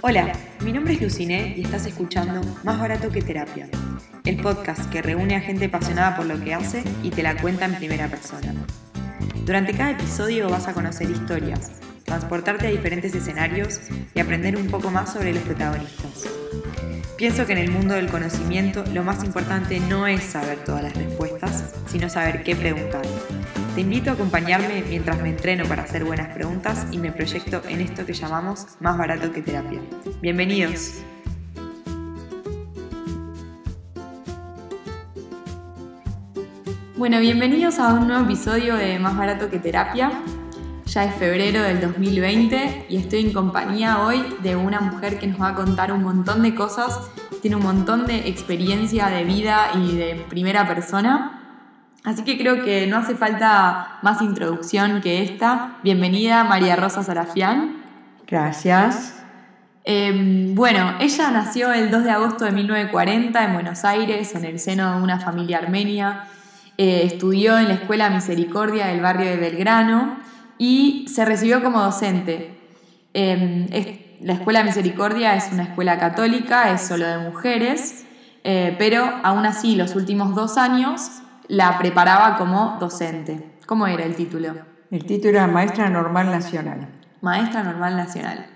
Hola, mi nombre es Luciné y estás escuchando Más Barato que Terapia, el podcast que reúne a gente apasionada por lo que hace y te la cuenta en primera persona. Durante cada episodio vas a conocer historias, transportarte a diferentes escenarios y aprender un poco más sobre los protagonistas. Pienso que en el mundo del conocimiento lo más importante no es saber todas las respuestas, sino saber qué preguntar. Te invito a acompañarme mientras me entreno para hacer buenas preguntas y me proyecto en esto que llamamos más barato que terapia. Bienvenidos. Bueno, bienvenidos a un nuevo episodio de Más barato que terapia. Ya es febrero del 2020 y estoy en compañía hoy de una mujer que nos va a contar un montón de cosas, tiene un montón de experiencia de vida y de primera persona. Así que creo que no hace falta más introducción que esta. Bienvenida María Rosa Sarafián. Gracias. Eh, bueno, ella nació el 2 de agosto de 1940 en Buenos Aires, en el seno de una familia armenia. Eh, estudió en la Escuela Misericordia del barrio de Belgrano y se recibió como docente. Eh, la Escuela Misericordia es una escuela católica, es solo de mujeres, eh, pero aún así los últimos dos años la preparaba como docente. ¿Cómo era el título? El título era Maestra Normal Nacional. Maestra Normal Nacional.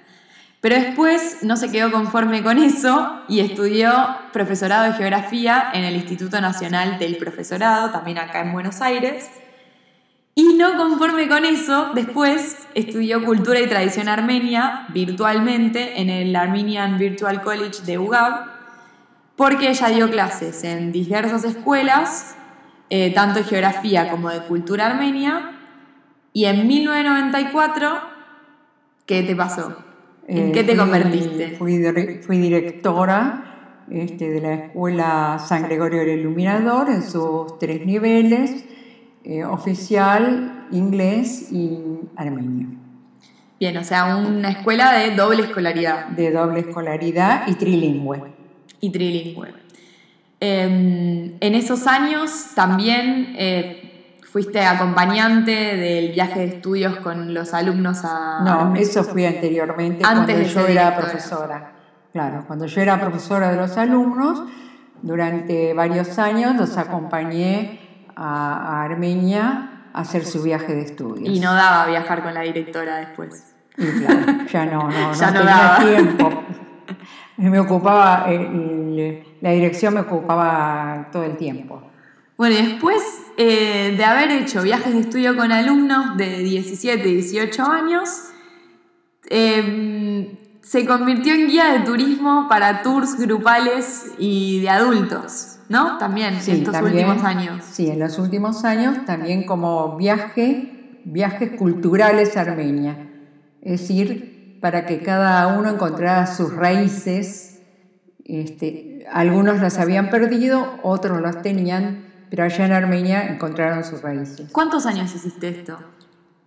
Pero después no se quedó conforme con eso y estudió profesorado de geografía en el Instituto Nacional del Profesorado, también acá en Buenos Aires. Y no conforme con eso, después estudió cultura y tradición armenia virtualmente en el Armenian Virtual College de UGAB, porque ella dio clases en diversas escuelas, eh, tanto de geografía como de cultura armenia, y en 1994, ¿qué te pasó? ¿En Eh, qué te fui- convertiste? Fui directora este, de la Escuela San Gregorio del Iluminador en sus tres niveles, eh, oficial, inglés y armenio, Bien, o sea, una escuela de doble escolaridad. de doble escolaridad y trilingüe. y trilingüe. Eh, en esos años también eh, fuiste acompañante del viaje de estudios con los alumnos a... No, eso fui anteriormente Antes cuando yo era profesora. Claro, cuando yo era profesora de los alumnos, durante varios años los acompañé a, a Armenia a hacer su viaje de estudios. Y no daba viajar con la directora después. Y claro, ya no, no, Ya no no tenía daba. tiempo. Me ocupaba, eh, el- la dirección me ocupaba todo el tiempo. Bueno, y después eh, de haber hecho viajes de estudio con alumnos de 17 y 18 años, eh, se convirtió en guía de turismo para tours grupales y de adultos, ¿no? También Sí, estos también- últimos años. Sí, en los últimos años también como viaje, viajes culturales a Armenia. Es decir, para que cada uno encontrara sus raíces. Este, algunos las habían perdido, otros las tenían, pero allá en Armenia encontraron sus raíces. ¿Cuántos años hiciste esto?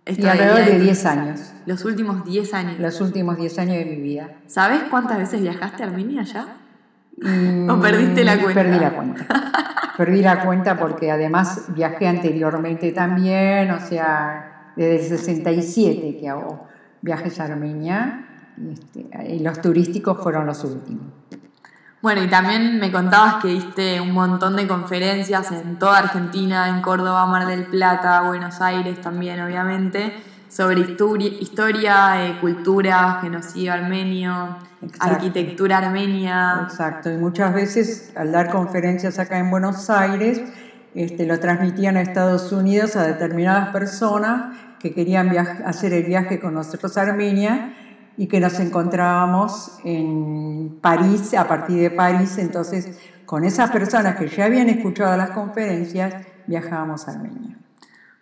Y alrededor de 10 años, Los últimos 10 años. los últimos 10 años de mi vida. ¿Sabes cuántas veces viajaste a Armenia ya? Y ¿O perdiste la cuenta? Perdí la cuenta. Perdí la cuenta porque además viajé anteriormente también, o sea, desde el 67 que hago viajes a Armenia. y este, y los turísticos fueron los últimos. Bueno, y también me contabas que diste un montón de conferencias en toda Argentina, en Córdoba, Mar del Plata, Buenos Aires también, obviamente, sobre historia, historia eh, cultura, genocidio armenio, Exacto. arquitectura armenia. Exacto, y muchas veces al dar conferencias acá en Buenos Aires, este, lo transmitían a Estados Unidos a determinadas personas que querían hacer el viaje con nosotros a Armenia y que nos encontrábamos en París, a partir de París, entonces con esas personas que ya habían escuchado las conferencias, viajábamos a Armenia.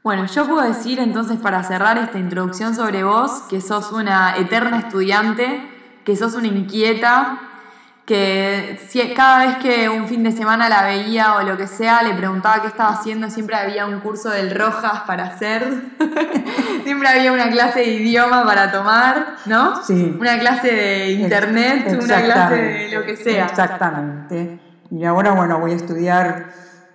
Bueno, yo puedo decir entonces para cerrar esta introducción sobre vos que sos una eterna estudiante, que sos una inquieta, que cada vez que un fin de semana la veía o lo que sea, le preguntaba qué estaba haciendo, siempre había un curso del Rojas para hacer, siempre había una clase de idioma para tomar, ¿no? Sí. Una clase de internet, una clase de lo que sea. Exactamente. Y ahora, bueno, voy a estudiar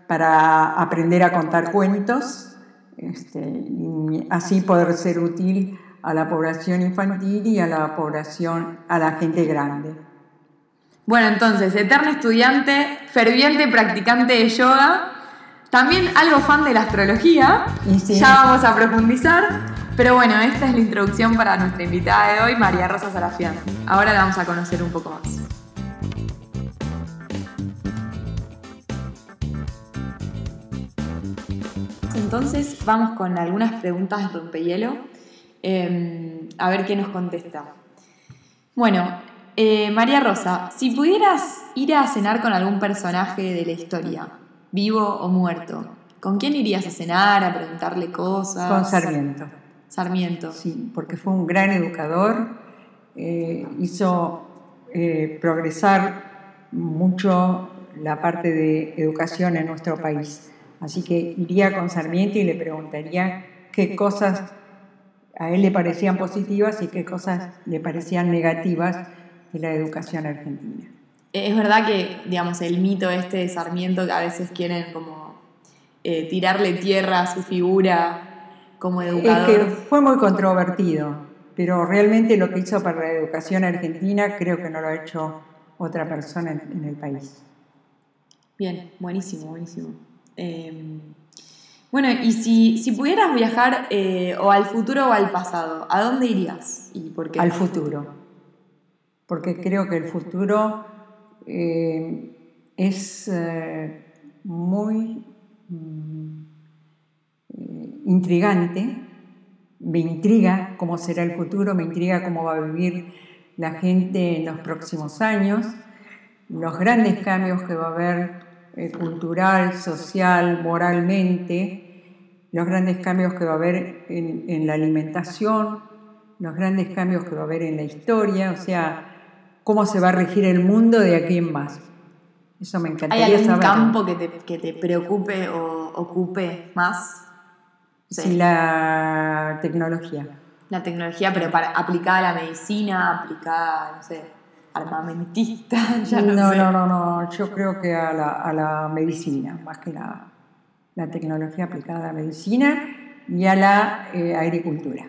para aprender a contar cuentos este, y así poder ser útil a la población infantil y a la población, a la gente grande. Bueno, entonces, eterno estudiante, ferviente practicante de yoga, también algo fan de la astrología, ya vamos a profundizar, pero bueno, esta es la introducción para nuestra invitada de hoy, María Rosa Sarafián. Ahora la vamos a conocer un poco más. Entonces vamos con algunas preguntas de rompehielo, em, a ver qué nos contesta. Bueno, eh, María Rosa, si pudieras ir a cenar con algún personaje de la historia, vivo o muerto, ¿con quién irías a cenar, a preguntarle cosas? Con Sarmiento. Sarmiento. Sí, porque fue un gran educador, eh, hizo eh, progresar mucho la parte de educación en nuestro país. Así que iría con Sarmiento y le preguntaría qué cosas a él le parecían positivas y qué cosas le parecían negativas de la educación argentina. Es verdad que, digamos, el mito este de Sarmiento que a veces quieren como eh, tirarle tierra a su figura como educador. Es que fue muy controvertido, pero realmente lo que hizo para la educación argentina creo que no lo ha hecho otra persona en, el país. Bien, buenísimo, buenísimo. Em, bueno, y si, si pudieras viajar eh, o al futuro o al pasado, ¿a dónde irías y por qué? Al futuro. Porque creo que el futuro eh, es eh, muy mm, intrigante, me intriga cómo será el futuro, me intriga cómo va a vivir la gente en los próximos años, los grandes cambios que va a haber cultural, social, moralmente, los grandes cambios que va a haber en, en la alimentación, los grandes cambios que va a haber en la historia, o sea, cómo se va a regir el mundo de aquí en más. Eso me encantaría ¿Hay algún saber. campo que te, que te, preocupe o ocupe más? Sí. la tecnología. La tecnología, pero para, aplicada a la medicina, aplicada, no sé, armamentista, ya no, no sé. No, no, no, yo creo que a la, a la medicina, más que nada. La tecnología aplicada a la medicina y a la eh, agricultura.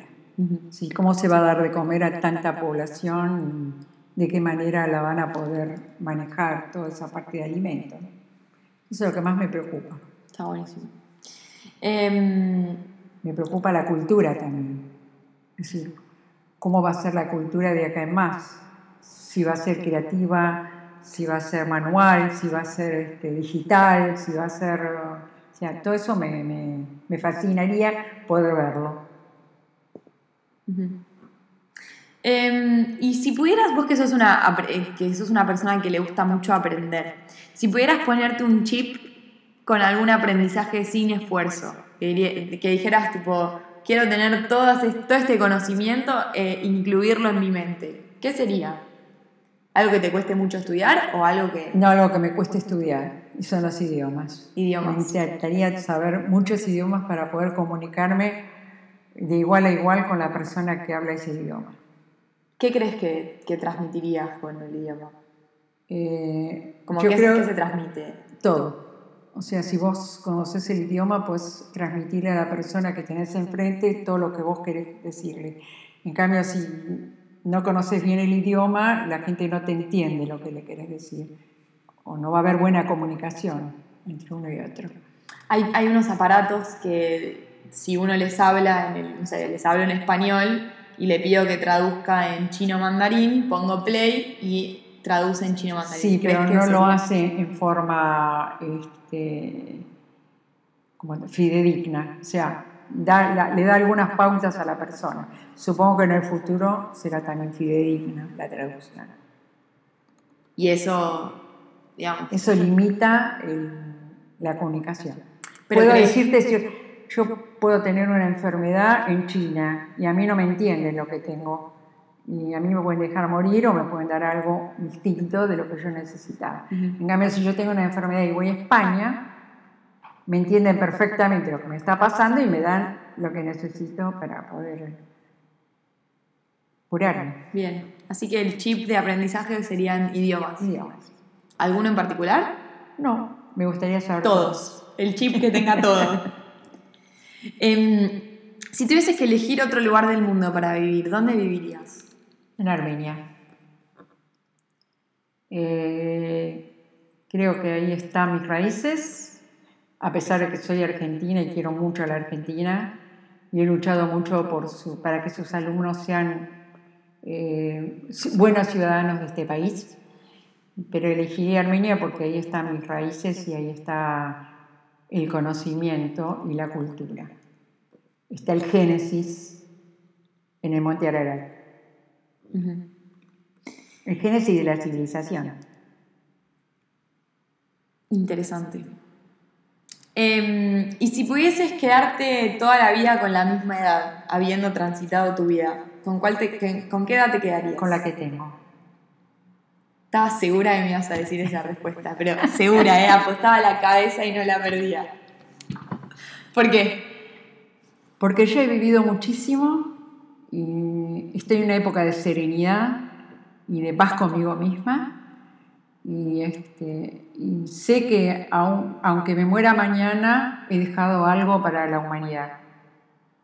sí, ¿Cómo se va a dar de comer a tanta población? de qué manera la van a poder manejar toda esa parte de alimentos. Eso es lo que más me preocupa. Está buenísimo. Em, me preocupa la cultura también. Es decir, cómo va a ser la cultura de acá en más. Si va a ser creativa, si va a ser manual, si va a ser este, digital, si va a ser... O sea, todo eso me, me, fascinaría poder verlo. Em, y si pudieras, vos que sos, una, eh, que sos una persona que le gusta mucho aprender, si pudieras ponerte un chip con algún aprendizaje sin esfuerzo, que, dijeras tipo, quiero tener todo, todo este conocimiento e incluirlo en mi mente, ¿qué sería? ¿Algo que te cueste mucho estudiar o algo que...? No, algo que me cueste estudiar, y son los idiomas. Idiomas. Me encantaría saber muchos idiomas para poder comunicarme de igual a igual con la persona que habla ese idioma. ¿Qué crees que, que transmitirías con el idioma? Eh, Como que creo se transmite? Todo. O sea, si vos conoces el idioma, puedes transmitirle a la persona que tenés enfrente todo lo que vos querés decirle. En cambio, si no conoces bien el idioma, la gente no te entiende lo que le querés decir. O no va a haber buena comunicación entre uno y otro. Hay, hay unos aparatos que si uno les habla, en el, les habla en español, y le pido que traduzca en chino mandarín, pongo play y traduce en chino mandarín. Sí, pero no lo hace en forma este, como fidedigna, o sea, le da algunas pautas a la persona. Supongo que en el futuro será también fidedigna la traducción. Y eso, digamos... Eso limita la comunicación. Pero Puedo decirte, si, yo puedo tener una enfermedad en China y a mí no me entienden lo que tengo. Y a mí me pueden dejar morir o me pueden dar algo distinto de lo que yo necesitaba. En cambio, si yo tengo una enfermedad y voy a España, me entienden perfectamente lo que me está pasando y me dan lo que necesito para poder curarme. Bien, así que el chip de aprendizaje serían idiomas. Idiomas. ¿Alguno en particular? No, me gustaría saber. Todos. El chip que tenga todo. Em, Si tuvieses que elegir otro lugar del mundo para vivir, ¿dónde vivirías? En Armenia. Eh, creo que ahí están mis raíces, a pesar de que soy argentina y quiero mucho a la Argentina, y he luchado mucho por su, para que sus alumnos sean eh, buenos ciudadanos de este país, pero elegiré Armenia porque ahí están mis raíces y ahí está el conocimiento y la cultura. Está el Génesis en el Monte Ararat. El Génesis de la civilización. Interesante. Em, y si pudieses quedarte toda la vida con la misma edad, habiendo transitado tu vida, ¿con, cuál ¿con qué edad te quedarías? Con la que tengo. Estaba segura de que me ibas a decir esa respuesta, pero segura, ¿eh? apostaba la cabeza y no la perdía. ¿Por qué? Porque yo he vivido muchísimo y estoy en una época de serenidad y de paz conmigo misma. Y, este, sé que aunque me muera mañana, he dejado algo para la humanidad.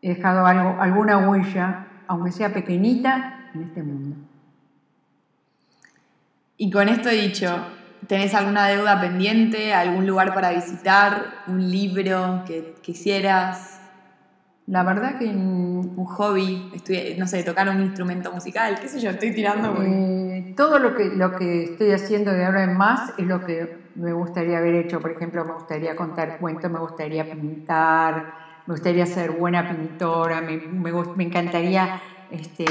He dejado algo, alguna huella, aunque sea pequeñita, en este mundo. Y con esto dicho, ¿tenés alguna deuda pendiente, algún lugar para visitar, un libro que quisieras? La verdad que un hobby, no sé, tocar un instrumento musical, qué sé yo, estoy tirando. Eh, todo lo que, lo que estoy haciendo de ahora en más es lo que me gustaría haber hecho. Por ejemplo, me gustaría contar cuentos, me gustaría pintar, me gustaría ser buena pintora, me, me, encantaría este,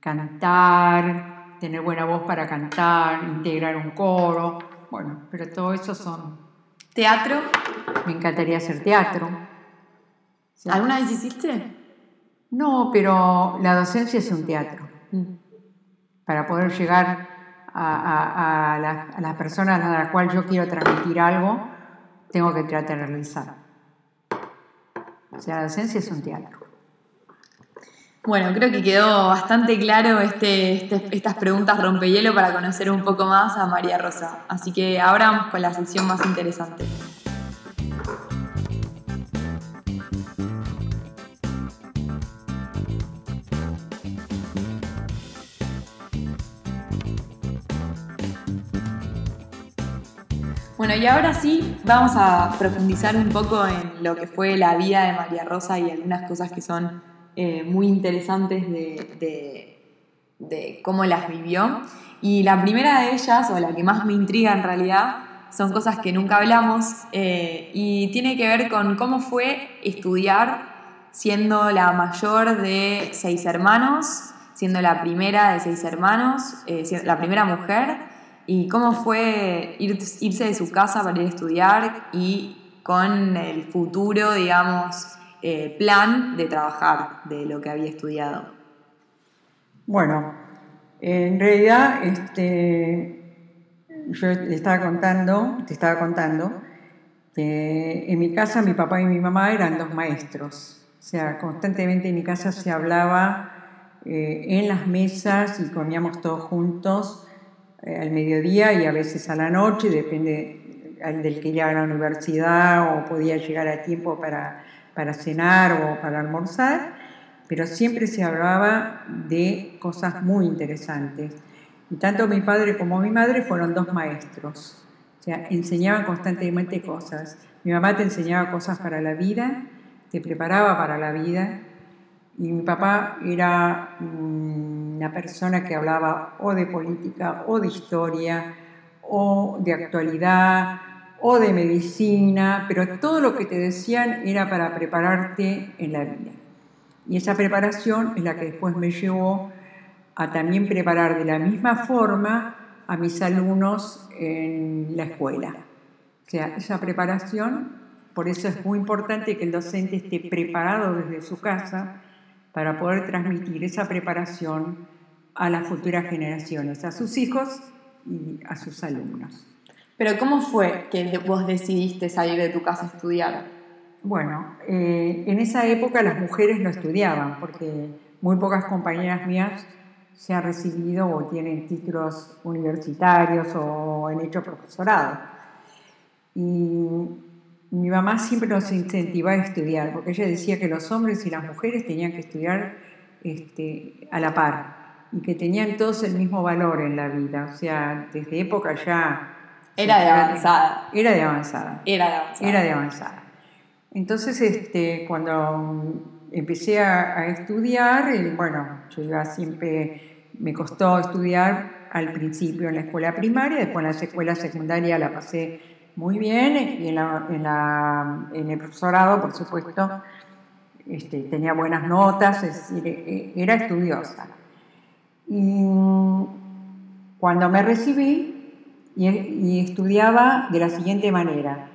cantar, tener buena voz para cantar, integrar un coro. Bueno, pero todo eso son... ¿Teatro? Me encantaría hacer teatro. ¿Alguna vez hiciste? No, pero la docencia es un teatro. Para poder llegar a, las personas a las cuales yo quiero transmitir algo, tengo que tratar de realizar. O sea, la docencia es un teatro. Bueno, creo que quedó bastante claro este, este, estas preguntas rompehielo para conocer un poco más a María Rosa. Así que ahora vamos con la sección más interesante. Bueno, y ahora sí vamos a profundizar un poco en lo que fue la vida de María Rosa y algunas cosas que son eh, muy interesantes de, cómo las vivió. Y la primera de ellas, o la que más me intriga en realidad, son cosas que nunca hablamos eh, y tiene que ver con cómo fue estudiar siendo la mayor de seis hermanos, siendo la primera de seis hermanos, eh, la primera mujer y cómo fue irse de su casa para ir a estudiar y con el futuro, digamos, eh, plan de trabajar de lo que había estudiado. Bueno, en realidad, este, yo te estaba contando, te estaba contando que en mi casa mi papá y mi mamá eran dos maestros. O sea, constantemente en mi casa se hablaba eh, en las mesas y comíamos todos juntos eh, al mediodía y a veces a la noche, depende del que iba a la universidad o podía llegar a tiempo para, para cenar o para almorzar, pero siempre se hablaba de cosas muy interesantes. Y tanto mi padre como mi madre fueron dos maestros, o sea, enseñaban constantemente cosas. Mi mamá te enseñaba cosas para la vida, te preparaba para la vida, y mi papá era una persona que hablaba o de política, o de historia, o de actualidad, o de medicina, pero todo lo que te decían era para prepararte en la vida. Y esa preparación es la que después me llevó a también preparar de la misma forma a mis alumnos en la escuela. O sea, esa preparación, por eso es muy importante que el docente esté preparado desde su casa para poder transmitir esa preparación a las futuras generaciones, a sus hijos y a sus alumnos. Pero ¿cómo fue que vos decidiste salir de tu casa a estudiar? Bueno, eh, en esa época las mujeres no estudiaban porque muy pocas compañeras mías se han recibido o tienen títulos universitarios o han hecho profesorado. Y mi mamá siempre nos incentivaba a estudiar, porque ella decía que los hombres y las mujeres tenían que estudiar este, a la par y que tenían todos el mismo valor en la vida. O sea, desde época ya... Era de avanzada. Era de avanzada. Era de avanzada. Era de avanzada. Entonces, este, cuando empecé a, estudiar, bueno, yo iba siempre, me costó estudiar al principio en la escuela primaria, después en la escuela secundaria la pasé muy bien y en, la, en, el profesorado, por supuesto, este, tenía buenas notas, es decir, e, era estudiosa. Y cuando me recibí y, estudiaba de la siguiente manera,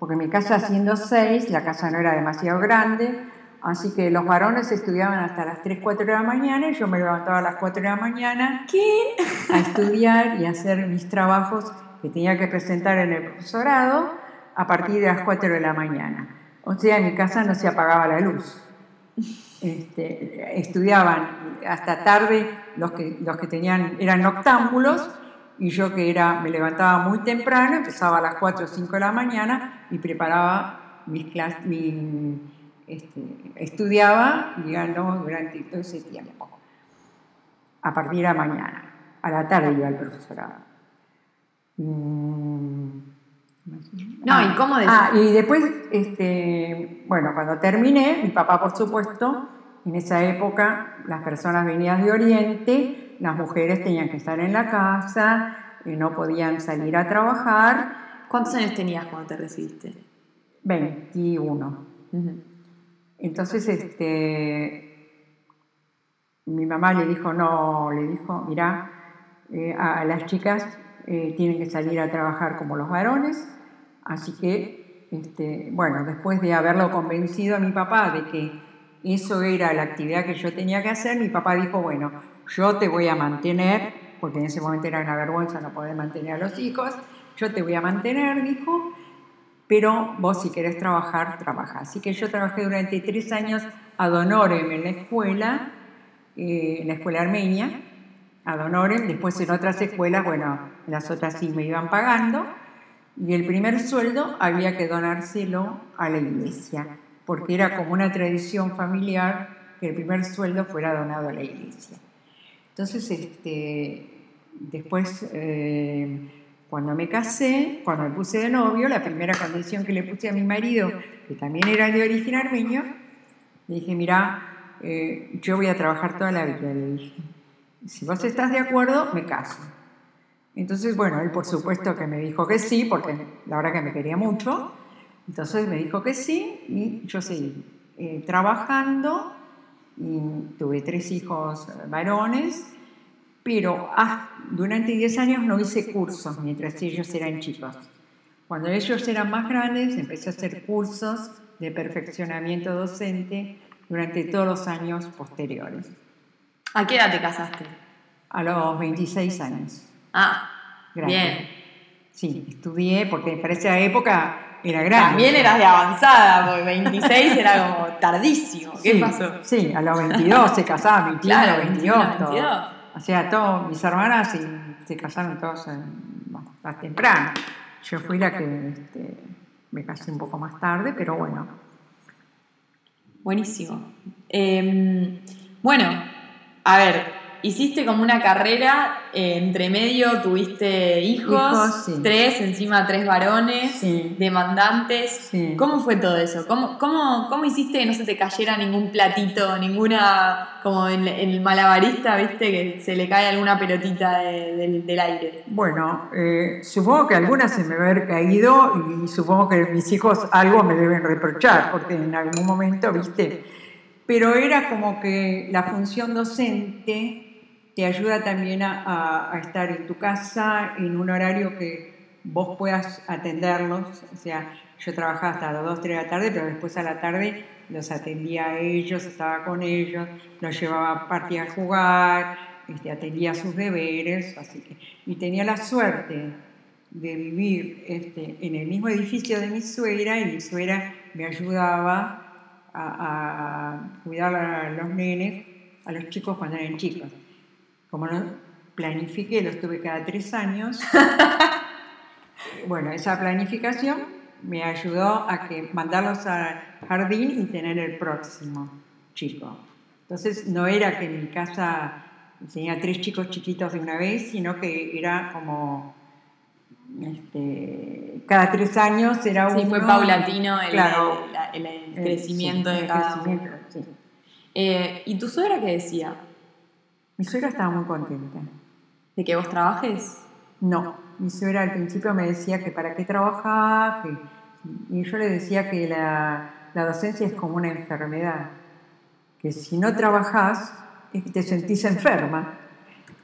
porque mi casa siendo seis, la casa no era demasiado grande, así que los varones estudiaban hasta las 3, 4 de la mañana y yo me levantaba a las 4 de la mañana ¿Qué? a estudiar y hacer mis trabajos que tenía que presentar en el profesorado a partir de las 4 de la mañana. O sea, en mi casa no se apagaba la luz. Este, estudiaban hasta tarde los que, los que tenían, eran noctámbulos, y yo que era, me levantaba muy temprano, empezaba a las 4 o 5 de la mañana y preparaba mis clases, este, estudiaba, digamos, durante todo ese tiempo, a partir de la mañana. A la tarde iba al profesorado. Mm, no, ¿y cómo Ah, y después, este, bueno, cuando terminé, mi papá, por supuesto, en esa época, las personas venidas de Oriente, las mujeres tenían que estar en la casa, y no podían salir a trabajar. ¿Cuántos años tenías cuando te recibiste? 21. Entonces, este, mi mamá le dijo, no, le dijo, mira, eh, a las chicas eh, tienen que salir a trabajar como los varones, así que, este, bueno, después de haberlo convencido a mi papá de que eso era la actividad que yo tenía que hacer, mi papá dijo, bueno, yo te voy a mantener, porque en ese momento era una vergüenza no poder mantener a los hijos, yo te voy a mantener, dijo, pero vos si querés trabajar, trabaja. Así que yo trabajé durante tres años ad honorem en la escuela, eh, en la escuela armenia, ad honorem, después en otras escuelas, bueno, las otras sí me iban pagando, y el primer sueldo había que donárselo a la iglesia, porque era como una tradición familiar que el primer sueldo fuera donado a la iglesia. Entonces, este, después, eh, cuando me casé, cuando me puse de novio, la primera condición que le puse a mi marido, que también era de origen armenio, le dije, mira, eh, yo voy a trabajar toda la vida, le dije si vos estás de acuerdo, me caso. Entonces, bueno, él por supuesto que me dijo que sí, porque la verdad que me quería mucho. Entonces me dijo que sí y yo seguí eh, trabajando y tuve tres hijos varones, pero ah, durante 10 años no hice cursos mientras ellos eran chicos. Cuando ellos eran más grandes empecé a hacer cursos de perfeccionamiento docente durante todos los años posteriores. ¿A qué edad te casaste? A los 26 años. Ah, bien. Sí, estudié porque para esa época era grande. También eras de avanzada, porque 26 era como tardísimo. ¿Qué pasó? Sí, a los 22 se casaban, 21, claro, 22. 22. O sea, todos mis hermanas se, casaron todos más temprano. Yo fui la que este, me casé un poco más tarde, pero bueno. Buenísimo. Em, bueno, a ver, hiciste como una carrera, eh, entre medio tuviste hijos, tres, encima tres varones, demandantes. ¿Cómo fue todo eso? ¿Cómo, cómo, cómo hiciste que no se te cayera ningún platito, ninguna, como en, el malabarista, viste, que se le cae alguna pelotita del aire? Bueno, eh, supongo que alguna se me va a haber caído y supongo que mis hijos algo me deben reprochar, porque en algún momento, viste, pero era como que la función docente te ayuda también a, estar en tu casa en un horario que vos puedas atenderlos. O sea, yo trabajaba hasta las 2, 3 de la tarde, pero después a la tarde los atendía a ellos, estaba con ellos, los llevaba a partir a jugar, este, atendía sus deberes, así que, y tenía la suerte de vivir este, en el mismo edificio de mi suegra y mi suegra me ayudaba a, a cuidar a los nenes, a los chicos cuando eran chicos como no planifiqué, los tuve cada tres años, bueno, esa planificación me ayudó a que mandarlos al jardín y tener el próximo chico. Entonces no era que en mi casa tenía tres chicos chiquitos de una vez, sino que era como este, cada tres años era sí, uno. fue paulatino el, Claro. el- el- el Eh, crecimiento sí, de cada uno. sí. Eh, ¿Y tu suegra qué decía? Mi suegra estaba muy contenta. ¿De que vos trabajes? No, mi suegra al principio me decía que para qué trabajás, que- y yo le decía que la, la docencia es como una enfermedad, que si no trabajás es que te sentís enferma.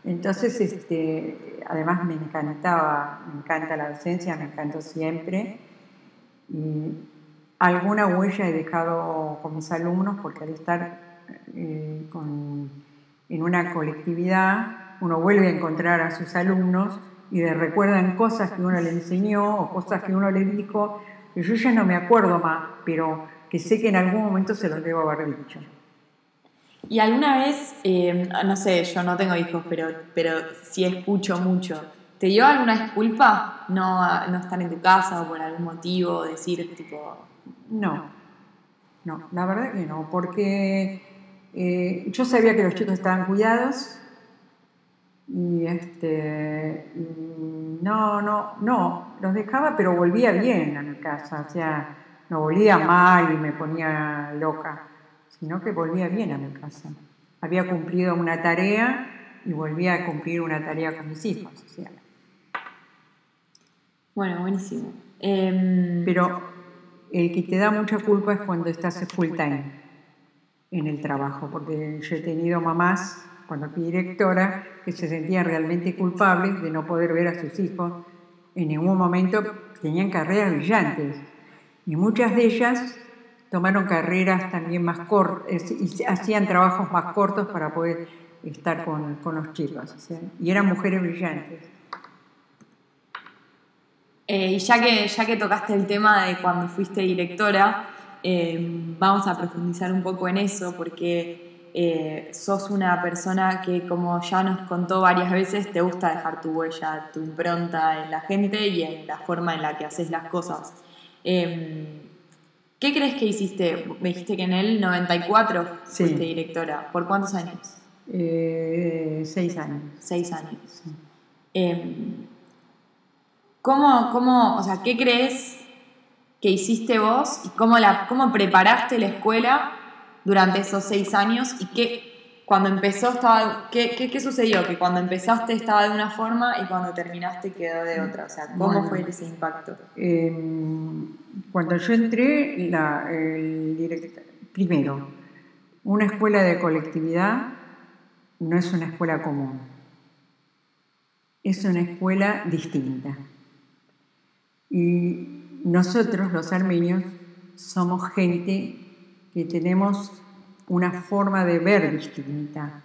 Entonces, este, además me encantaba, me encanta la docencia, me encantó siempre. Y alguna huella he dejado con mis alumnos porque al estar eh, con- en una colectividad uno vuelve a encontrar a sus alumnos y le recuerdan cosas que uno le enseñó o cosas que uno le dijo que yo ya no me acuerdo más, pero que sé que en algún momento se los debo haber dicho. ¿Y alguna vez, eh, no sé, yo no tengo hijos, pero, pero sí escucho mucho, ¿te dio alguna disculpa no, no estar en tu casa o por algún motivo, decir tipo, No, no, la verdad que no, porque eh, yo sabía que los chicos estaban cuidados y este, y no, no, no, los dejaba, pero volvía bien a mi casa, o sea, no volvía mal y me ponía loca, sino que volvía bien a mi casa. Había cumplido una tarea y volvía a cumplir una tarea con mis hijos, o sea. bueno, buenísimo? Pero el que te da mucha culpa es cuando estás full time en el trabajo, porque yo he tenido mamás, cuando fui directora, que se sentían realmente culpables de no poder ver a sus hijos. En ningún momento tenían carreras brillantes y muchas de ellas tomaron carreras también más cortas y hacían trabajos más cortos para poder estar con, con los chicos. y eran mujeres brillantes. Eh, y ya que, ya que tocaste el tema de cuando fuiste directora, eh, vamos a profundizar un poco en eso, porque eh, sos una persona que, como ya nos contó varias veces, te gusta dejar tu huella, tu impronta en la gente y en la forma en la que haces las cosas. Eh, ¿Qué crees que hiciste? Me dijiste que en el 94 Sí. fuiste directora. ¿Por cuántos años? Eh, seis años. Seis años. sí. Eh, ¿cómo, cómo, o sea, ¿qué crees que hiciste vos y cómo, la, cómo preparaste la escuela durante esos seis años y qué, cuando empezó estaba, qué, qué, qué sucedió? Que cuando empezaste estaba de una forma y cuando terminaste quedó de otra. O sea, ¿cómo Bueno. fue ese impacto? Eh, cuando yo entré, la, el direct- primero, una escuela de colectividad no es una escuela común, es una escuela distinta. Y nosotros, los armenios, somos gente que tenemos una forma de ver distinta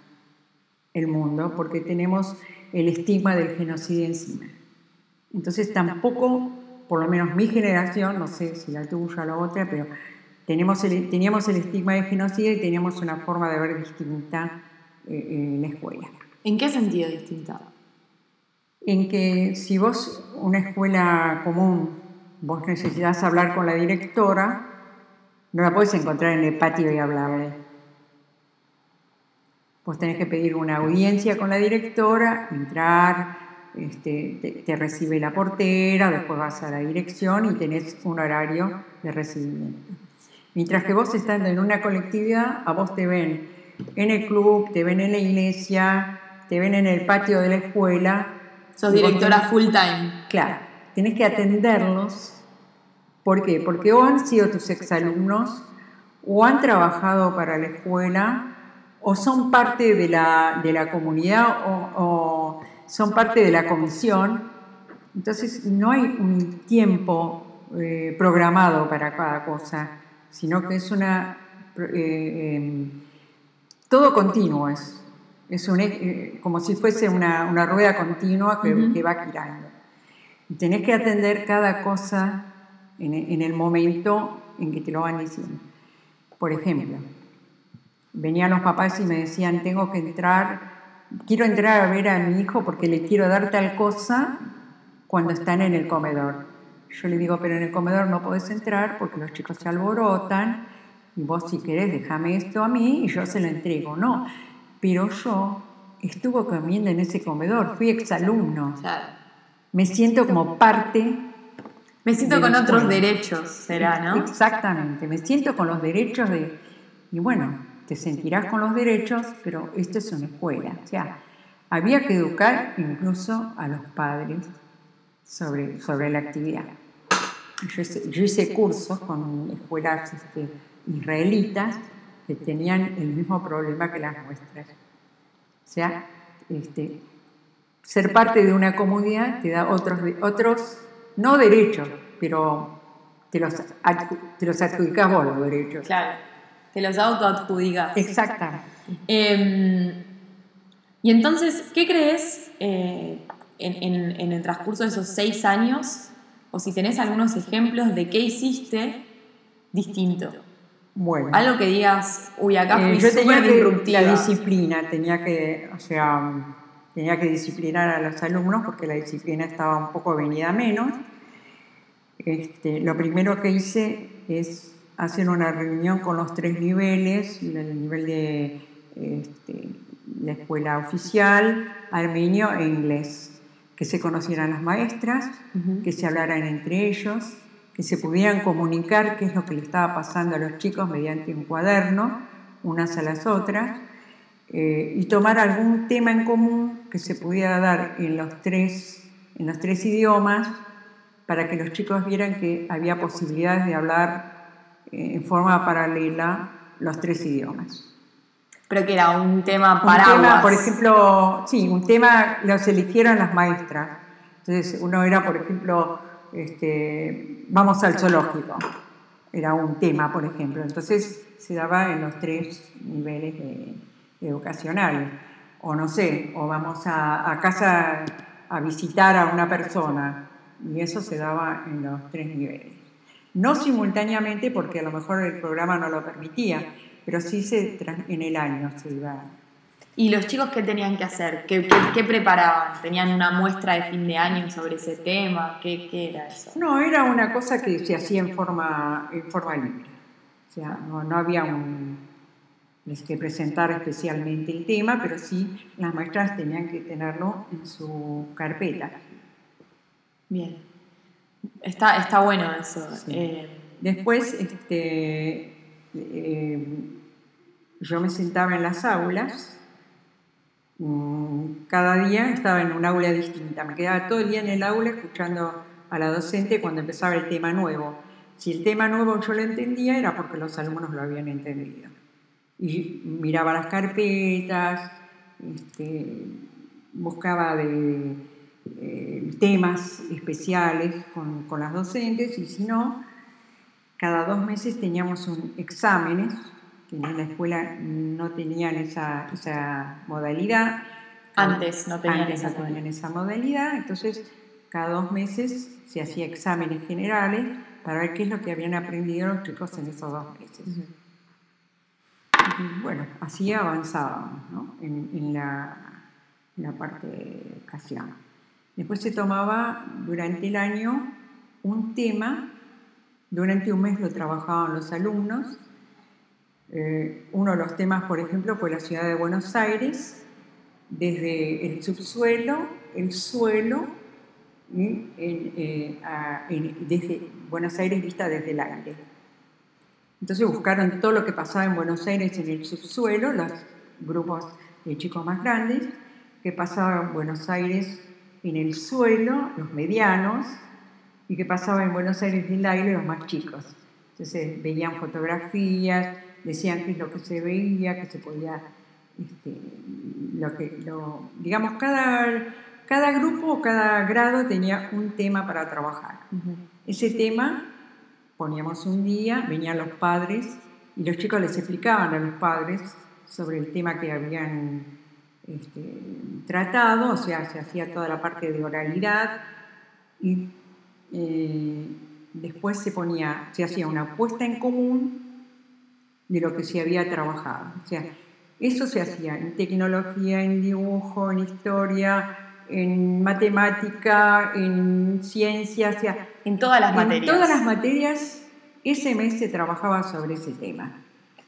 el mundo, porque tenemos el estigma del genocidio encima. Entonces tampoco, por lo menos mi generación, no sé si la tuya o la otra, pero tenemos el- teníamos el estigma del genocidio y teníamos una forma de ver distinta eh, en la escuela. ¿En qué sentido distinta? En que si vos, una escuela común, vos necesitas hablar con la directora, no la podés encontrar en el patio y hablarle. Vos tenés que pedir una audiencia con la directora, entrar, este, te, te recibe la portera, después vas a la dirección y tenés un horario de recibimiento. Mientras que vos estando en una colectividad, a vos te ven en el club, te ven en la iglesia, te ven en el patio de la escuela. Sos directora tenés- full time. Claro, tenés que atenderlos. ¿Por qué? Porque o han sido tus exalumnos, o han trabajado para la escuela, o son parte de la, de la comunidad, o, o son parte de la comisión. Entonces, no hay un tiempo eh, programado para cada cosa, sino que es una... eh, em, todo continuo es. Es un, eh, como si fuese una, una rueda continua que, Ujú. que va girando. Y tenés que atender cada cosa en, en el momento en que te lo van diciendo. Por ejemplo, venían los papás y me decían, tengo que entrar, quiero entrar a ver a mi hijo porque le quiero dar tal cosa cuando están en el comedor. Yo le digo, pero en el comedor no podés entrar porque los chicos se alborotan y vos si querés déjame esto a mí y yo se lo entrego. No, pero yo estuve comiendo en ese comedor, fui exalumno. Claro. Me siento como parte Me siento con otros derechos, será, ¿no? Exactamente, me siento con los derechos de... Y bueno, te sentirás con los derechos, pero esto es una escuela. O sea, había que educar incluso a los padres sobre, sobre la actividad. Yo hice, yo hice cursos con escuelas este, israelitas que tenían el mismo problema que las nuestras. O sea, este, ser parte de una comunidad te da otros, otros no derechos, pero te los, te los adjudicas vos los derechos. Claro. Te los autoadjudicas. Exactamente. Eh, y entonces, ¿qué crees eh, en, en- en el transcurso de esos seis años? O si tenés algunos ejemplos de qué hiciste distinto. Bueno. Algo que digas, uy, acá fui Eh, yo tenía que, la disciplina, tenía que, o sea, tenía que disciplinar a los alumnos porque la disciplina estaba un poco venida a menos. Este, lo primero que hice es hacer una reunión con los tres niveles, el nivel de este, la escuela oficial, armenio e inglés, que se conocieran las maestras, Ujú. que se hablaran entre ellos, que se pudieran comunicar qué es lo que le estaba pasando a los chicos mediante un cuaderno, unas a las otras, eh, y tomar algún tema en común que se pudiera dar en los tres, en los tres idiomas para que los chicos vieran que había posibilidades de hablar eh, en forma paralela los tres idiomas. Pero que era un tema Un paraguas. tema, por ejemplo, sí, un tema los eligieron las maestras. Entonces, uno era, por ejemplo, este, vamos al zoológico. Era un tema, por ejemplo. Entonces, se daba en los tres niveles de, educacionales. O no sé, o vamos a, a casa a visitar a una persona. Y eso se daba en los tres niveles. No simultáneamente, porque a lo mejor el programa no lo permitía, pero sí se, en el año se iba ¿Y los chicos qué tenían que hacer? ¿Qué, qué- qué preparaban? ¿Tenían una muestra de fin de año sobre ese tema? ¿Qué, qué era eso? No, era una cosa que se hacía en forma, en forma libre. O sea, no, no había un, es que presentar especialmente el tema, pero sí las maestras tenían que tenerlo en su carpeta. Bien. Está, está bueno eso. Sí. Eh, Después, este, eh, yo me sentaba en las aulas. mm, Cada día estaba en un aula distinta. Me quedaba todo el día en el aula escuchando a la docente cuando empezaba el tema nuevo. Si el tema nuevo yo lo entendía era porque los alumnos lo habían entendido. Y miraba las carpetas, este, buscaba de, eh, temas especiales con, con las docentes y si no, cada dos meses teníamos un exámenes, que en la escuela no tenían esa, esa modalidad. Antes no tenían Antes esa no tenían modalidad. esa modalidad, entonces cada dos meses se hacía exámenes generales para ver qué es lo que habían aprendido los chicos en esos dos meses. Bueno, así avanzábamos ¿no? en, la, parte educación. Después se tomaba durante el año un tema, durante un mes lo trabajaban los alumnos. Eh, uno de los temas, por ejemplo, fue la ciudad de Buenos Aires, desde el subsuelo, el suelo, eh, desde Buenos Aires vista desde el aire. Entonces buscaron todo lo que pasaba en Buenos Aires en el subsuelo, los grupos de chicos más grandes, que pasaba en Buenos Aires en el suelo, los medianos, y que pasaba en Buenos Aires del aire, los más chicos. Entonces veían fotografías, decían qué es lo que se veía, que se podía, este, lo que, lo, digamos, cada, cada grupo o cada grado tenía un tema para trabajar. Ujú. Ese tema poníamos un día, venían los padres y los chicos les explicaban a los padres sobre el tema que habían este, tratado, o sea, se hacía toda la parte de oralidad y eh, después se ponía, se hacía una puesta en común de lo que se había trabajado. O sea, eso se hacía en tecnología, en dibujo, en historia, en matemática, en ciencia, o sea, En todas las materias. En todas las materias, ese mes se trabajaba sobre ese tema.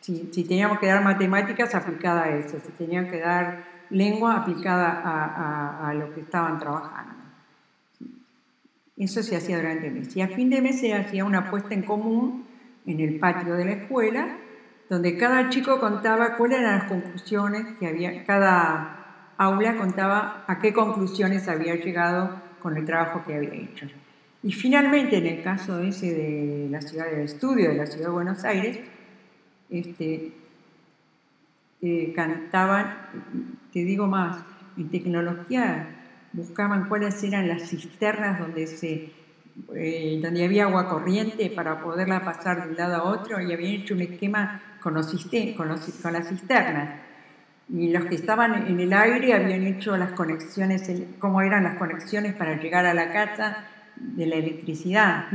Si, teníamos que dar matemáticas, aplicada a eso. Si tenían que dar lengua, aplicada a, a lo que estaban trabajando. Eso se hacía durante el mes. Y a fin de mes se hacía una puesta en común en el patio de la escuela, donde cada chico contaba cuáles eran las conclusiones que había, cada aula contaba a qué conclusiones había llegado con el trabajo que había hecho. Y finalmente, en el caso ese de la ciudad del estudio, de la ciudad de Buenos Aires, este, eh, cantaban, te digo más, en tecnología buscaban cuáles eran las cisternas donde, se, eh, donde había agua corriente para poderla pasar de un lado a otro y habían hecho un esquema con, los, con, con las cisternas. Y los que estaban en el aire habían hecho las conexiones, cómo eran las conexiones para llegar a la casa de la electricidad.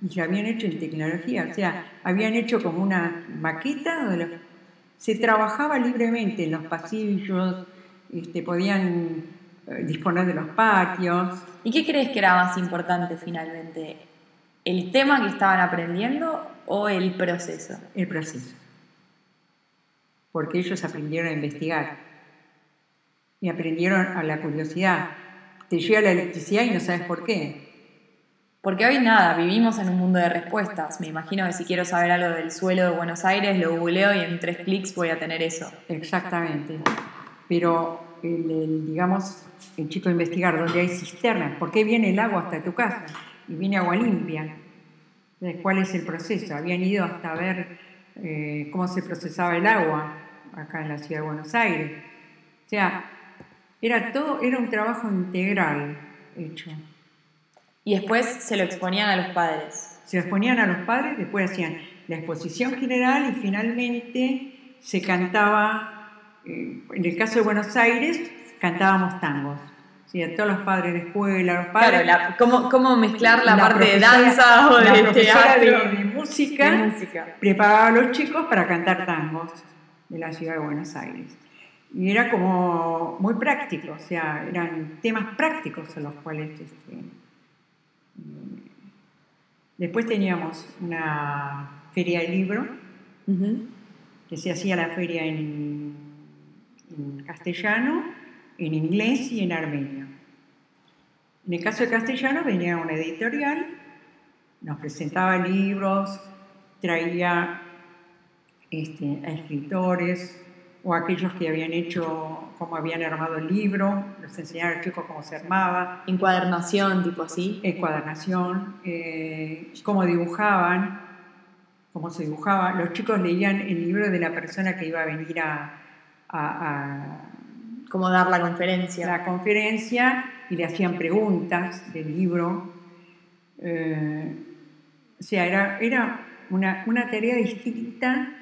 Y lo habían hecho en tecnología, o sea, habían hecho como una maqueta donde se trabajaba libremente en los pasillos, este, podían eh, disponer de los patios. ¿Y qué crees que era más importante finalmente? ¿El tema que estaban aprendiendo o el proceso? El proceso. Porque ellos aprendieron a investigar y aprendieron a la curiosidad. Te llega la electricidad y no sabes por qué. Porque hoy nada, vivimos en un mundo de respuestas. Me imagino que si quiero saber algo del suelo de Buenos Aires, lo googleo y en tres clics voy a tener eso. Exactamente. Pero el, digamos, el chico investigar dónde hay cisternas, por qué viene el agua hasta tu casa y viene agua limpia, cuál es el proceso. Habían ido hasta ver eh, cómo se procesaba el agua acá en la ciudad de Buenos Aires. O sea, era todo, era un trabajo integral hecho. Y después se lo exponían a los padres. Se lo exponían a los padres, después hacían la exposición general y finalmente se cantaba eh, en el caso de Buenos Aires, cantábamos tangos. Sí, a todos los padres de escuela, los padres. Claro, cómo, cómo, mezclar la, parte de danza o de teatro. De, de, música, de música, preparaba a los chicos para cantar tangos de la ciudad de Buenos Aires. Y era como muy práctico, o sea, eran temas prácticos a los cuales. Este, después teníamos una feria de libro, que se hacía la feria en en castellano, en inglés y en armenio. En el caso de castellano venía una editorial, nos presentaba libros, traía este, a escritores o aquellos que habían hecho, cómo habían armado el libro, nos enseñaba a los chicos cómo se armaba. Encuadernación, tipo así. Encuadernación, eh, cómo dibujaban, cómo se dibujaba. Los chicos leían el libro de la persona que iba a venir a, a, como dar la conferencia. La conferencia y le hacían preguntas del libro. Eh, o sea, era, era una, una, tarea distinta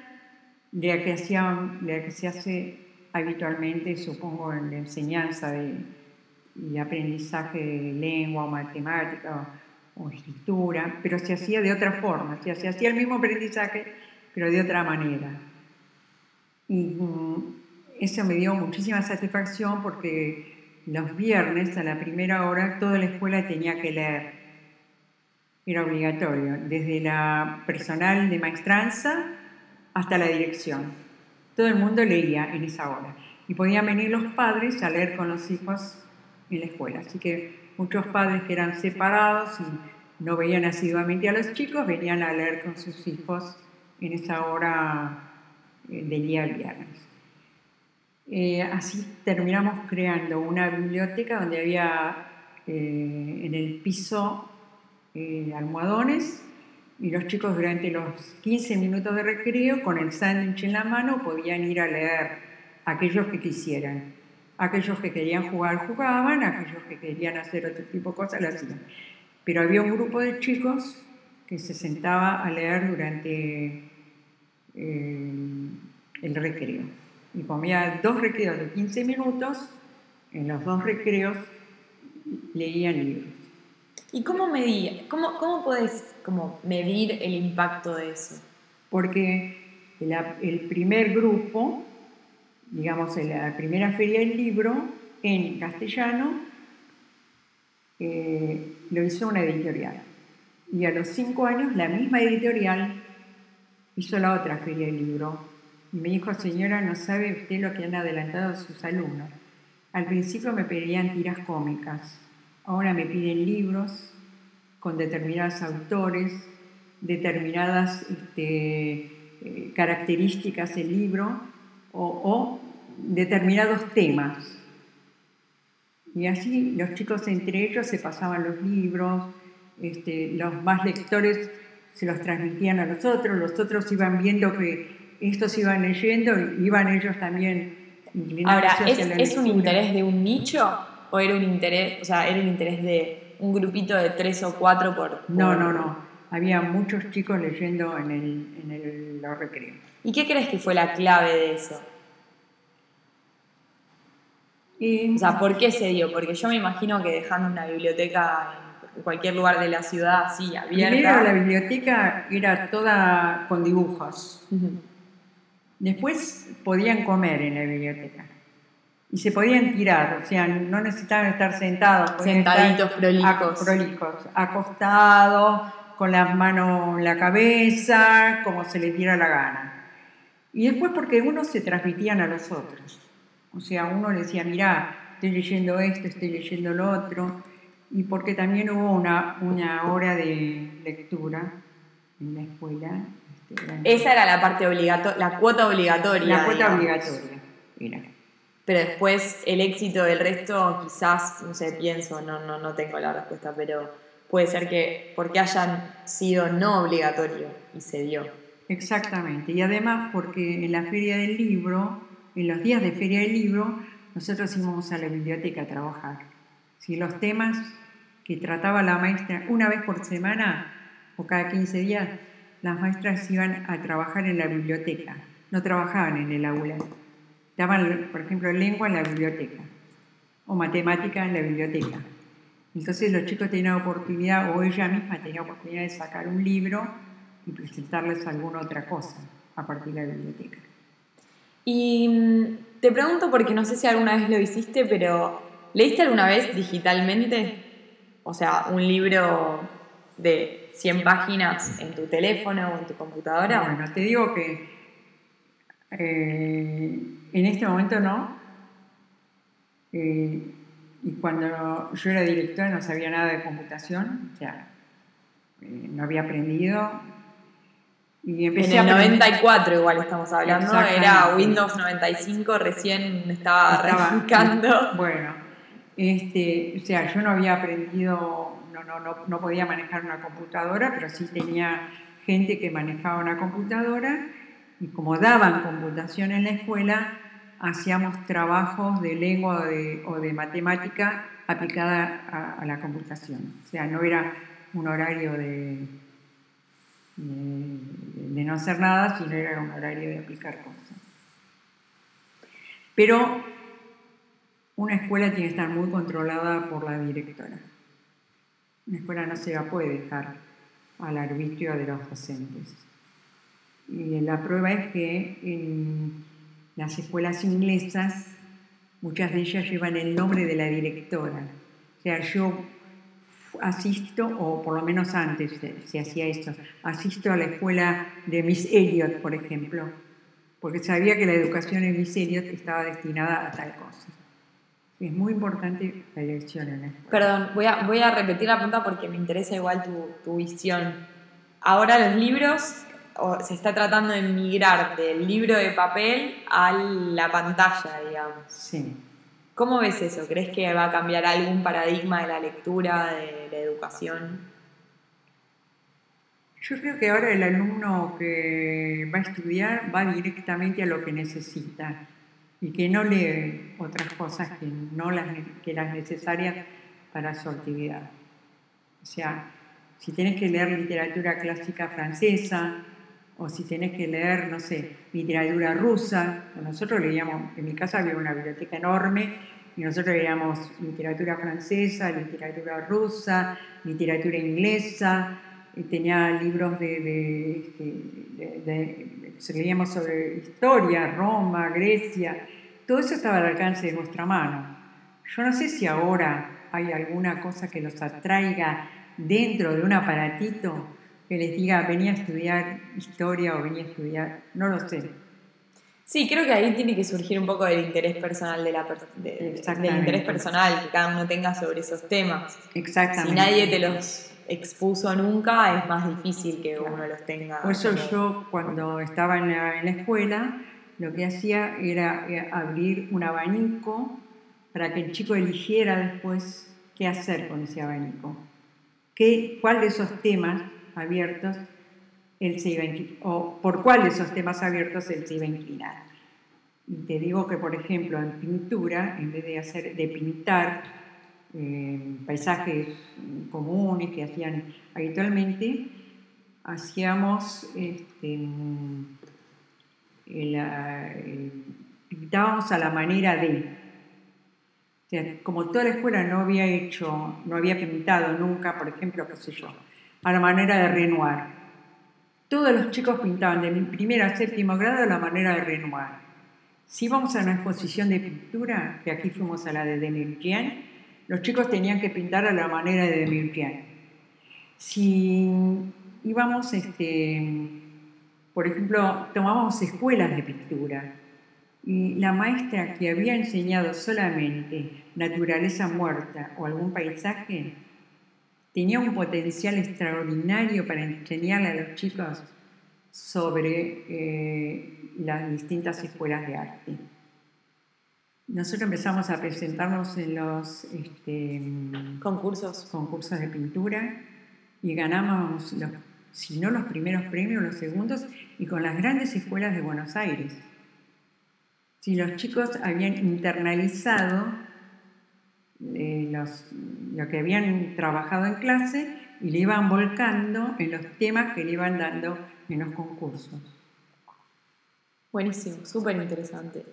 de la, que se hace habitualmente, supongo, en la enseñanza de, y aprendizaje de lengua o matemática o, escritura, pero se hacía de otra forma, se hacía el mismo aprendizaje, pero de otra manera. Y mm, eso me dio muchísima satisfacción porque los viernes a la primera hora toda la escuela tenía que leer. Era obligatorio, desde la personal de maestranza hasta la dirección. Todo el mundo leía en esa hora. Y podían venir los padres a leer con los hijos en la escuela. Así que muchos padres que eran separados y no veían asiduamente a los chicos, venían a leer con sus hijos en esa hora eh, del día viernes. Eh, así terminamos creando una biblioteca donde había eh, en el piso eh, almohadones y los chicos durante los 15 minutos de recreo con el sándwich en la mano podían ir a leer aquellos que quisieran. Aquellos que querían jugar jugaban, aquellos que querían hacer otro tipo de cosas lo hacían. Pero había un grupo de chicos que se sentaba a leer durante el recreo y comía dos recreos de 15 minutos, en los dos recreos leían libros. ¿Y cómo medía? ¿Cómo, cómo podés como medir el impacto de eso? Porque el, primer grupo, digamos, en la primera feria del libro, en castellano, eh, lo hizo una editorial. Y a los cinco años la misma editorial hizo la otra feria del libro. Y me dijo, señora, no sabe usted lo que han adelantado sus alumnos. Al principio me pedían tiras cómicas, ahora me piden libros con determinados autores, determinadas este, eh, características del libro o determinados temas. Y así los chicos entre ellos se pasaban los libros, este, los más lectores se los transmitían a los otros, los otros iban viendo que estos iban leyendo y iban ellos también Ahora, ¿es, ¿es un interés de un nicho o era un interés, o sea, era un interés de un grupito de tres o cuatro por, No, no, no. Había muchos chicos leyendo en, el, en el, los recreos. ¿Y qué crees que fue la clave de eso? o sea, ¿por qué se dio? Porque yo me imagino que dejando una biblioteca en cualquier lugar de la ciudad así abierta. Primero la biblioteca era toda con dibujos. Después podían comer en la biblioteca. Y se podían tirar, o sea, no necesitaban estar sentados. Sentaditos, prolijos. prolijos. Acostados, con las manos en la cabeza, como se les diera la gana. Y después porque unos se transmitían a los otros. O sea, uno le decía, mira, estoy leyendo esto, estoy leyendo lo otro, y porque también hubo una, una hora de lectura en la escuela. Este, Esa era la parte obligatoria, la cuota obligatoria. La cuota obligatoria, era. Pero después el éxito del resto, quizás, no sé, pienso, no, no, no tengo la respuesta, pero puede ser que porque hayan sido no obligatorio y se dio. Exactamente, y además porque en la feria del libro en los días de Feria del Libro, nosotros íbamos a la biblioteca a trabajar. Si los temas que trataba la maestra una vez por semana o cada 15 días, las maestras iban a trabajar en la biblioteca, no trabajaban en el aula. Daban, por ejemplo, lengua en la biblioteca o matemática en la biblioteca. Entonces los chicos tenían oportunidad, o ella misma tenía oportunidad de sacar un libro y presentarles alguna otra cosa a partir de la biblioteca. Y mm, te pregunto porque no sé si alguna vez lo hiciste, pero ¿leíste alguna vez digitalmente? O sea, un libro de 100 páginas en tu teléfono o en tu computadora. Bueno, te digo que eh, en este momento no. Eh, y cuando yo era directora no sabía nada de computación, o sea, eh, no había aprendido, en el 94 igual estamos hablando, era Windows 95, recién estaba, arrancando. Bueno, este, o sea, yo no había aprendido, no, no, no, podía manejar una computadora, pero sí tenía gente que manejaba una computadora y como daban computación en la escuela, hacíamos trabajos de lengua o de, matemática aplicada a la computación. O sea, no era un horario de de, no hacer nada, sino era un horario de aplicar cosas. Pero una escuela tiene que estar muy controlada por la directora. Una escuela no se la puede dejar al arbitrio de los docentes. Y la prueba es que en las escuelas inglesas, muchas de ellas llevan el nombre de la directora. O sea, yo asisto, o por lo menos antes se, hacía esto, asisto a la escuela de Miss Elliot, por ejemplo, porque sabía que la educación en Miss Elliot estaba destinada a tal cosa. Es muy importante la elección en esto. Perdón, voy a, voy a repetir la pregunta porque me interesa igual tu, tu visión. Ahora los libros, se está tratando de migrar del libro de papel a la pantalla, digamos. Sí. ¿Cómo ves eso? ¿Crees que va a cambiar algún paradigma de la lectura, de la educación? Yo creo que ahora el alumno que va a estudiar va directamente a lo que necesita y que no lee otras cosas que, no las, que las necesarias para su actividad. O sea, si tenés que leer literatura clásica francesa o si tenés que leer, no sé, literatura rusa, nosotros leíamos, en mi casa había una biblioteca enorme y nosotros leíamos literatura francesa, literatura rusa, literatura inglesa, y tenía libros de, este, leíamos sobre historia, Roma, Grecia, todo eso estaba al alcance de nuestra mano. Yo no sé si ahora hay alguna cosa que los atraiga dentro de un aparatito que les diga venía a estudiar historia o venía a estudiar, no lo sé. Sí, creo que ahí tiene que surgir un poco del interés personal de la del interés personal que cada uno tenga sobre esos temas. Exactamente. Si nadie te los expuso nunca, es más difícil que uno los tenga. Por eso yo cuando estaba en la, escuela, lo que hacía era eh, abrir un abanico para que el chico eligiera después qué hacer con ese abanico. ¿Qué, ¿Cuál de esos temas abiertos él se iba o por cuál de esos temas abiertos él se iba a inclinar. Y te digo que, por ejemplo, en pintura, en vez de, hacer, de pintar eh, paisajes comunes que hacían habitualmente, hacíamos, este, pintábamos a la manera de. Como toda la escuela no había hecho, no había pintado nunca, por ejemplo, qué sé yo, a la manera de Renoir. Todos los chicos pintaban de primero a séptimo grado a la manera de Renoir. Si íbamos a una exposición de pintura, que aquí fuimos a la de Demirkian, los chicos tenían que pintar a la manera de Demirkian. Si íbamos, este, por ejemplo, tomábamos escuelas de pintura y la maestra que había enseñado solamente naturaleza muerta o algún paisaje, tenía un potencial extraordinario para enseñarle a los chicos sobre eh, las distintas escuelas de arte. Nosotros empezamos a presentarnos en los este, concursos. concursos de pintura y ganamos, si no los primeros premios, los segundos, y con las grandes escuelas de Buenos Aires. Si los chicos habían internalizado eh, lo que habían trabajado en clase y le iban volcando en los temas que le iban dando en los concursos. Buenísimo, súper interesante.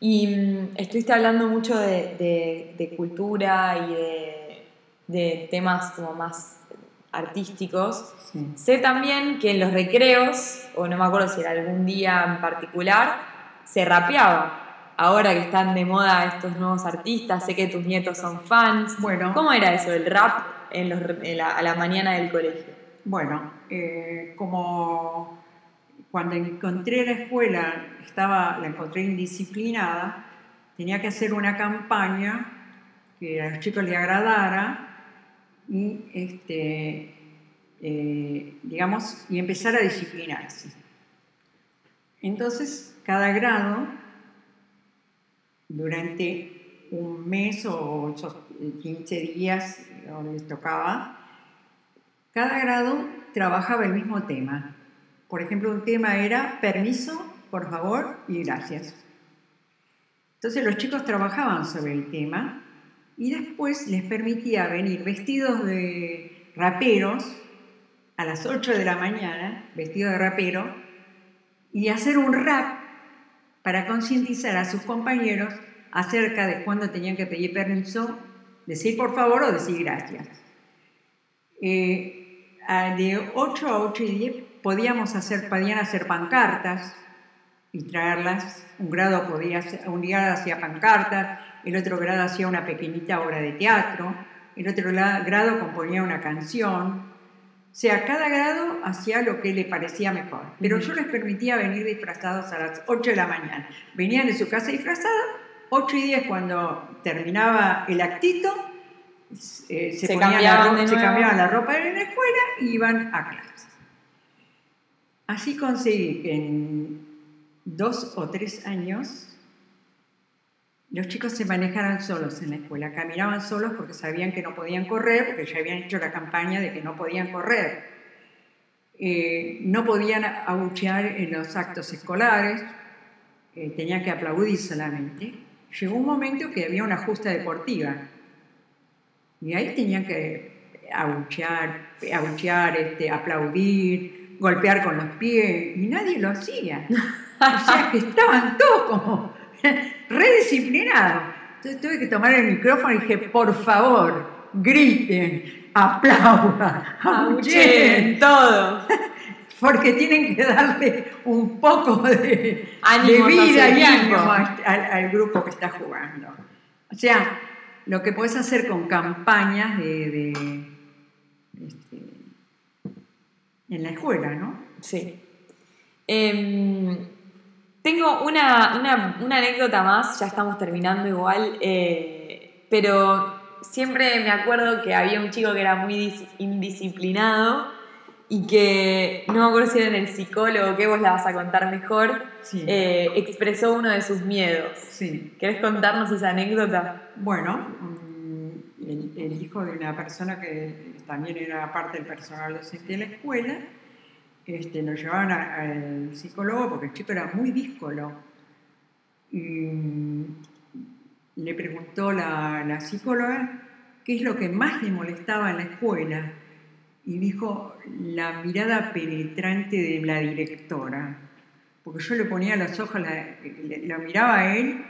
Y mm, estuviste hablando mucho de, cultura y de, temas como más artísticos. Sé también que en los recreos, o no me acuerdo si era algún día en particular, se rapeaba ahora que están de moda estos nuevos artistas, sé que tus nietos son fans. Bueno. ¿Cómo era eso, el rap en a la mañana del colegio? Bueno, eh, como cuando encontré la escuela, estaba, la encontré indisciplinada, tenía que hacer una campaña que a los chicos les agradara y, este, eh, digamos, y empezar a disciplinarse. Entonces, cada grado durante un mes o 15 días, les tocaba, cada grado trabajaba el mismo tema. Por ejemplo, un tema era permiso, por favor y gracias. Entonces los chicos trabajaban sobre el tema y después les permitía venir vestidos de raperos a las 8 de la mañana, vestidos de rapero, y hacer un rap para concientizar a sus compañeros acerca de cuándo tenían que pedir permiso, decir por favor o decir gracias. Eh, de 8 a 8 y 10 podíamos hacer, podían hacer pancartas y traerlas. Un grado, podía, un grado hacía pancartas, el otro grado hacía una pequeñita obra de teatro, el otro grado componía una canción, sea, cada grado hacía lo que le parecía mejor. Pero yo les permitía venir disfrazados a las 8 de la mañana. Venían de su casa disfrazados, 8 y 10 cuando terminaba el actito, eh, se, cambiaban la, ropa en la escuela y iban a clase. Así conseguí que en dos o tres años los chicos se manejaran solos en la escuela, caminaban solos porque sabían que no podían correr, porque ya habían hecho la campaña de que no podían correr. Eh, no podían abuchear en los actos escolares, eh, tenían que aplaudir solamente. Llegó un momento que había una justa deportiva y ahí tenían que abuchear, abuchear este, aplaudir, golpear con los pies y nadie lo hacía. O sea que estaban todos como redisciplinado. Entonces tuve que tomar el micrófono y dije, por favor, griten, aplaudan, abucheen, todo. Porque tienen que darle un poco de, vida y ánimo al, grupo que está jugando. O sea, lo que puedes hacer con campañas de, este, en la escuela, ¿no? Sí. Em, tengo una, una, una, anécdota más, ya estamos terminando igual, eh, pero siempre me acuerdo que había un chico que era muy indisciplinado y que, no me acuerdo si era en el psicólogo, que vos la vas a contar mejor, eh, expresó uno de sus miedos. Sí. ¿Querés contarnos esa anécdota? Bueno, mm, el, hijo de una persona que también era parte del personal docente de la escuela, este, lo llevaban al psicólogo porque el chico era muy díscolo. Y mm, le preguntó la, la psicóloga qué es lo que más le molestaba en la escuela y dijo la mirada penetrante de la directora. Porque yo le ponía los ojos, lo miraba a él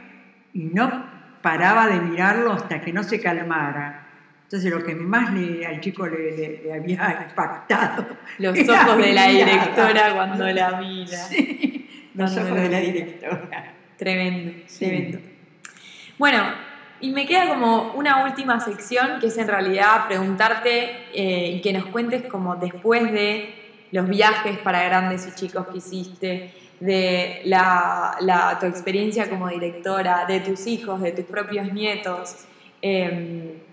y no paraba de mirarlo hasta que no se calmara. Entonces lo que más le, al chico le, había impactado. Los ojos de la directora cuando la mira. los ojos de la directora. Tremendo, tremendo. Bueno, y me queda como una última sección que es en realidad preguntarte eh, y que nos cuentes como después de los viajes para grandes y chicos que hiciste, de la, tu experiencia como directora, de tus hijos, de tus propios nietos. Em,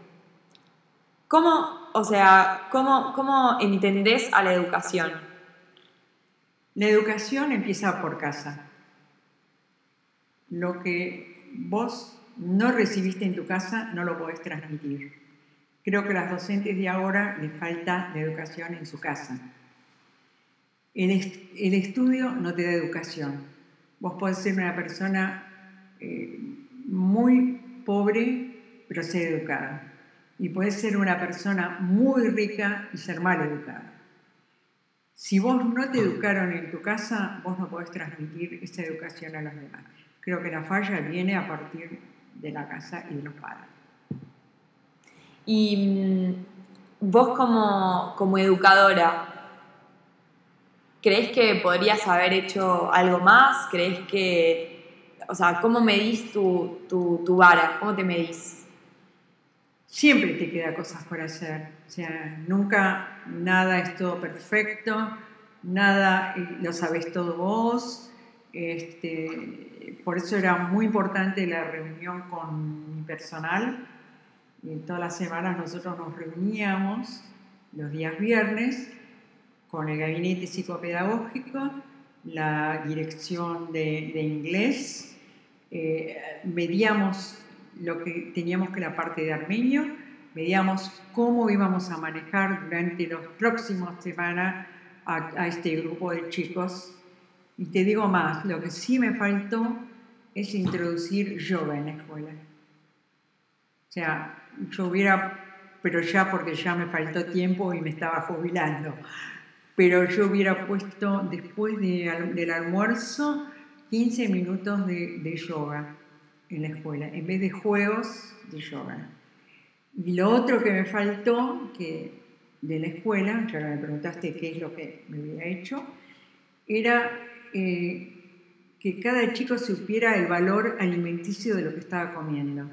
¿Cómo, o sea, cómo, cómo entendés a la educación? La educación empieza por casa. Lo que vos no recibiste en tu casa, no lo podés transmitir. Creo que a las docentes de ahora les falta la educación en su casa. El, estudio no te da educación. Vos podés ser una persona eh, muy pobre, pero ser educada. Y podés ser una persona muy rica y ser mal educada. Si vos no te educaron en tu casa, vos no podés transmitir esa educación a los demás. Creo que la falla viene a partir de la casa y de los padres. Y mm, vos como, educadora, ¿crees que podrías haber hecho algo más? ¿Crees que, o sea, cómo medís tu, tu, tu vara? ¿Cómo te medís? Siempre te queda cosas por hacer. O sea, nunca nada es todo perfecto, nada eh, lo sabes todo vos. Este, por eso era muy importante la reunión con mi personal. Todas las semanas nosotros nos reuníamos los días viernes con el gabinete psicopedagógico, la dirección de, inglés, eh, medíamos lo que teníamos que la parte de armenio, medíamos cómo íbamos a manejar durante las próximas semanas a este grupo de chicos. Y te digo más, lo que sí me faltó es introducir yoga en la escuela. O sea, yo hubiera, pero ya porque ya me faltó tiempo y me estaba jubilando, pero yo hubiera puesto después del almuerzo 15 minutos de, yoga en la escuela, en vez de juegos de yoga. Y lo otro que me faltó, que de la escuela, ya me preguntaste qué es lo que me hubiera hecho, era eh, que cada chico supiera el valor alimenticio de lo que estaba comiendo.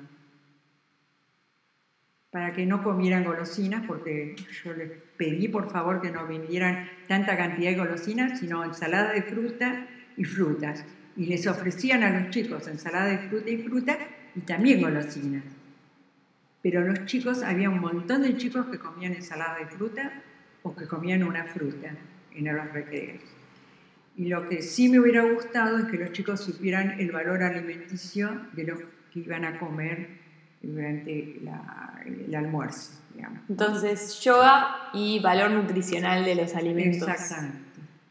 Para que no comieran golosinas, porque yo les pedí por favor que no vendieran tanta cantidad de golosinas, sino ensalada de fruta y frutas. Y les ofrecían a los chicos ensalada de fruta y fruta y también golosinas. Pero los chicos, había un montón de chicos que comían ensalada de fruta o que comían una fruta en los recreos. Y lo que sí me hubiera gustado es que los chicos supieran el valor alimenticio de lo que iban a comer durante el almuerzo. Entonces, yoga y valor nutricional de los alimentos. Exactamente.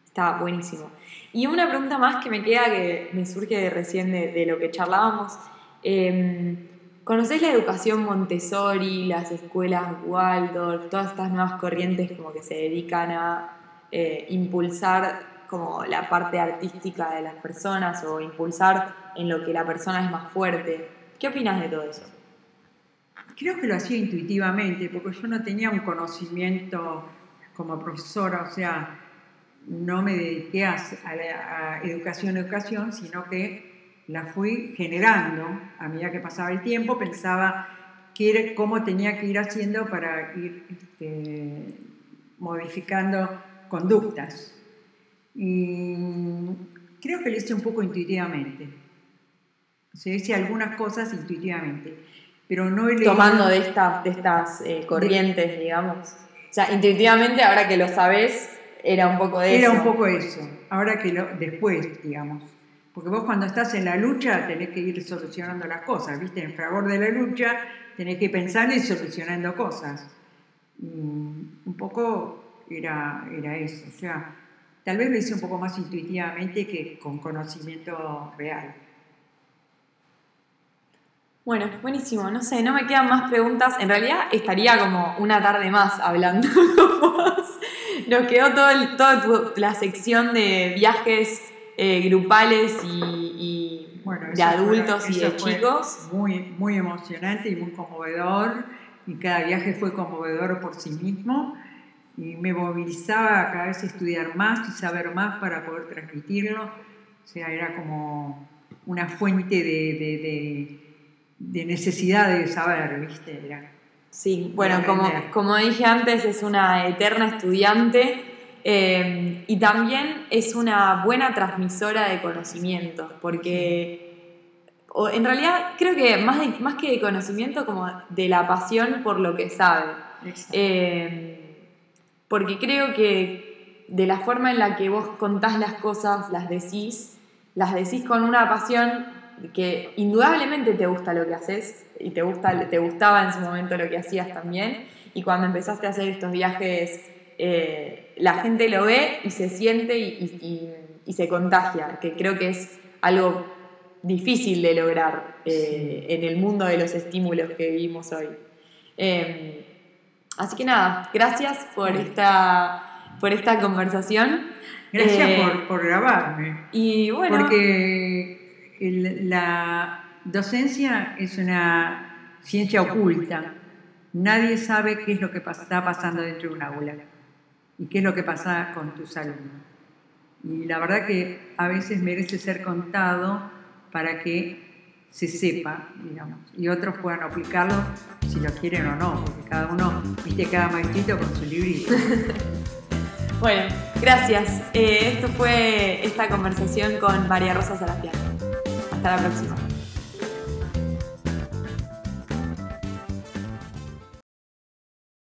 Está buenísimo. Y una pregunta más que me queda, que me surge recién de, lo que charlábamos. Eh, ¿Conocés la educación Montessori, las escuelas Waldorf, todas estas nuevas corrientes como que se dedican a eh, impulsar como la parte artística de las personas o impulsar en lo que la persona es más fuerte. ¿Qué opinas de todo eso? Creo que lo hacía intuitivamente, porque yo no tenía un conocimiento como profesora, o sea, no me dediqué a, a, educación, educación, sino que la fui generando a medida que pasaba el tiempo, pensaba cómo tenía que ir haciendo para ir este, modificando conductas. Y creo que lo hice un poco intuitivamente. Se hice algunas cosas intuitivamente, pero no he Tomando de estas, de estas eh, corrientes, digamos. O sea, intuitivamente, ahora que lo sabes, era un poco de eso. Era un poco eso. Ahora que lo, después, digamos. Porque vos cuando estás en la lucha tenés que ir solucionando las cosas, ¿viste? En favor de la lucha tenés que pensar y solucionando cosas. un poco era, era eso. O sea, tal vez lo hice un poco más intuitivamente que con conocimiento real. Bueno, buenísimo. No sé, no me quedan más preguntas. En realidad estaría como una tarde más hablando Nos quedó todo toda la sección de viajes eh, grupales y, de adultos y de chicos. Muy, muy emocionante y muy conmovedor. Y cada viaje fue conmovedor por sí mismo. Y me movilizaba a cada vez estudiar más y saber más para poder transmitirlo. O sea, era como una fuente de, de, necesidad de saber, ¿viste? Sí, bueno, como, como dije antes, es una eterna estudiante Em, y también es una buena transmisora de conocimiento, porque en realidad creo que más, más que de conocimiento, como de la pasión por lo que sabe. Em, porque creo que de la forma en la que vos contás las cosas, las decís, las decís con una pasión que indudablemente te gusta lo que haces y te, gusta, te gustaba en su momento lo que hacías también. Y cuando empezaste a hacer estos viajes eh, la gente lo ve y se siente y, se contagia, que creo que es algo difícil de lograr eh, en el mundo de los estímulos que vivimos hoy. Em, así que nada, gracias por esta, por esta conversación. Gracias eh, por, grabarme. Y bueno. Porque la docencia es una ciencia oculta. Nadie sabe qué es lo que está pasando dentro de un aula y qué es lo que pasa con tus alumnos. Y la verdad que a veces merece ser contado para que se sepa, digamos, y otros puedan aplicarlo si lo quieren o no, porque cada uno, viste, cada maestrito con su librito. bueno, gracias. Eh, esto fue esta conversación con María Rosa Sarapián. Hasta la próxima.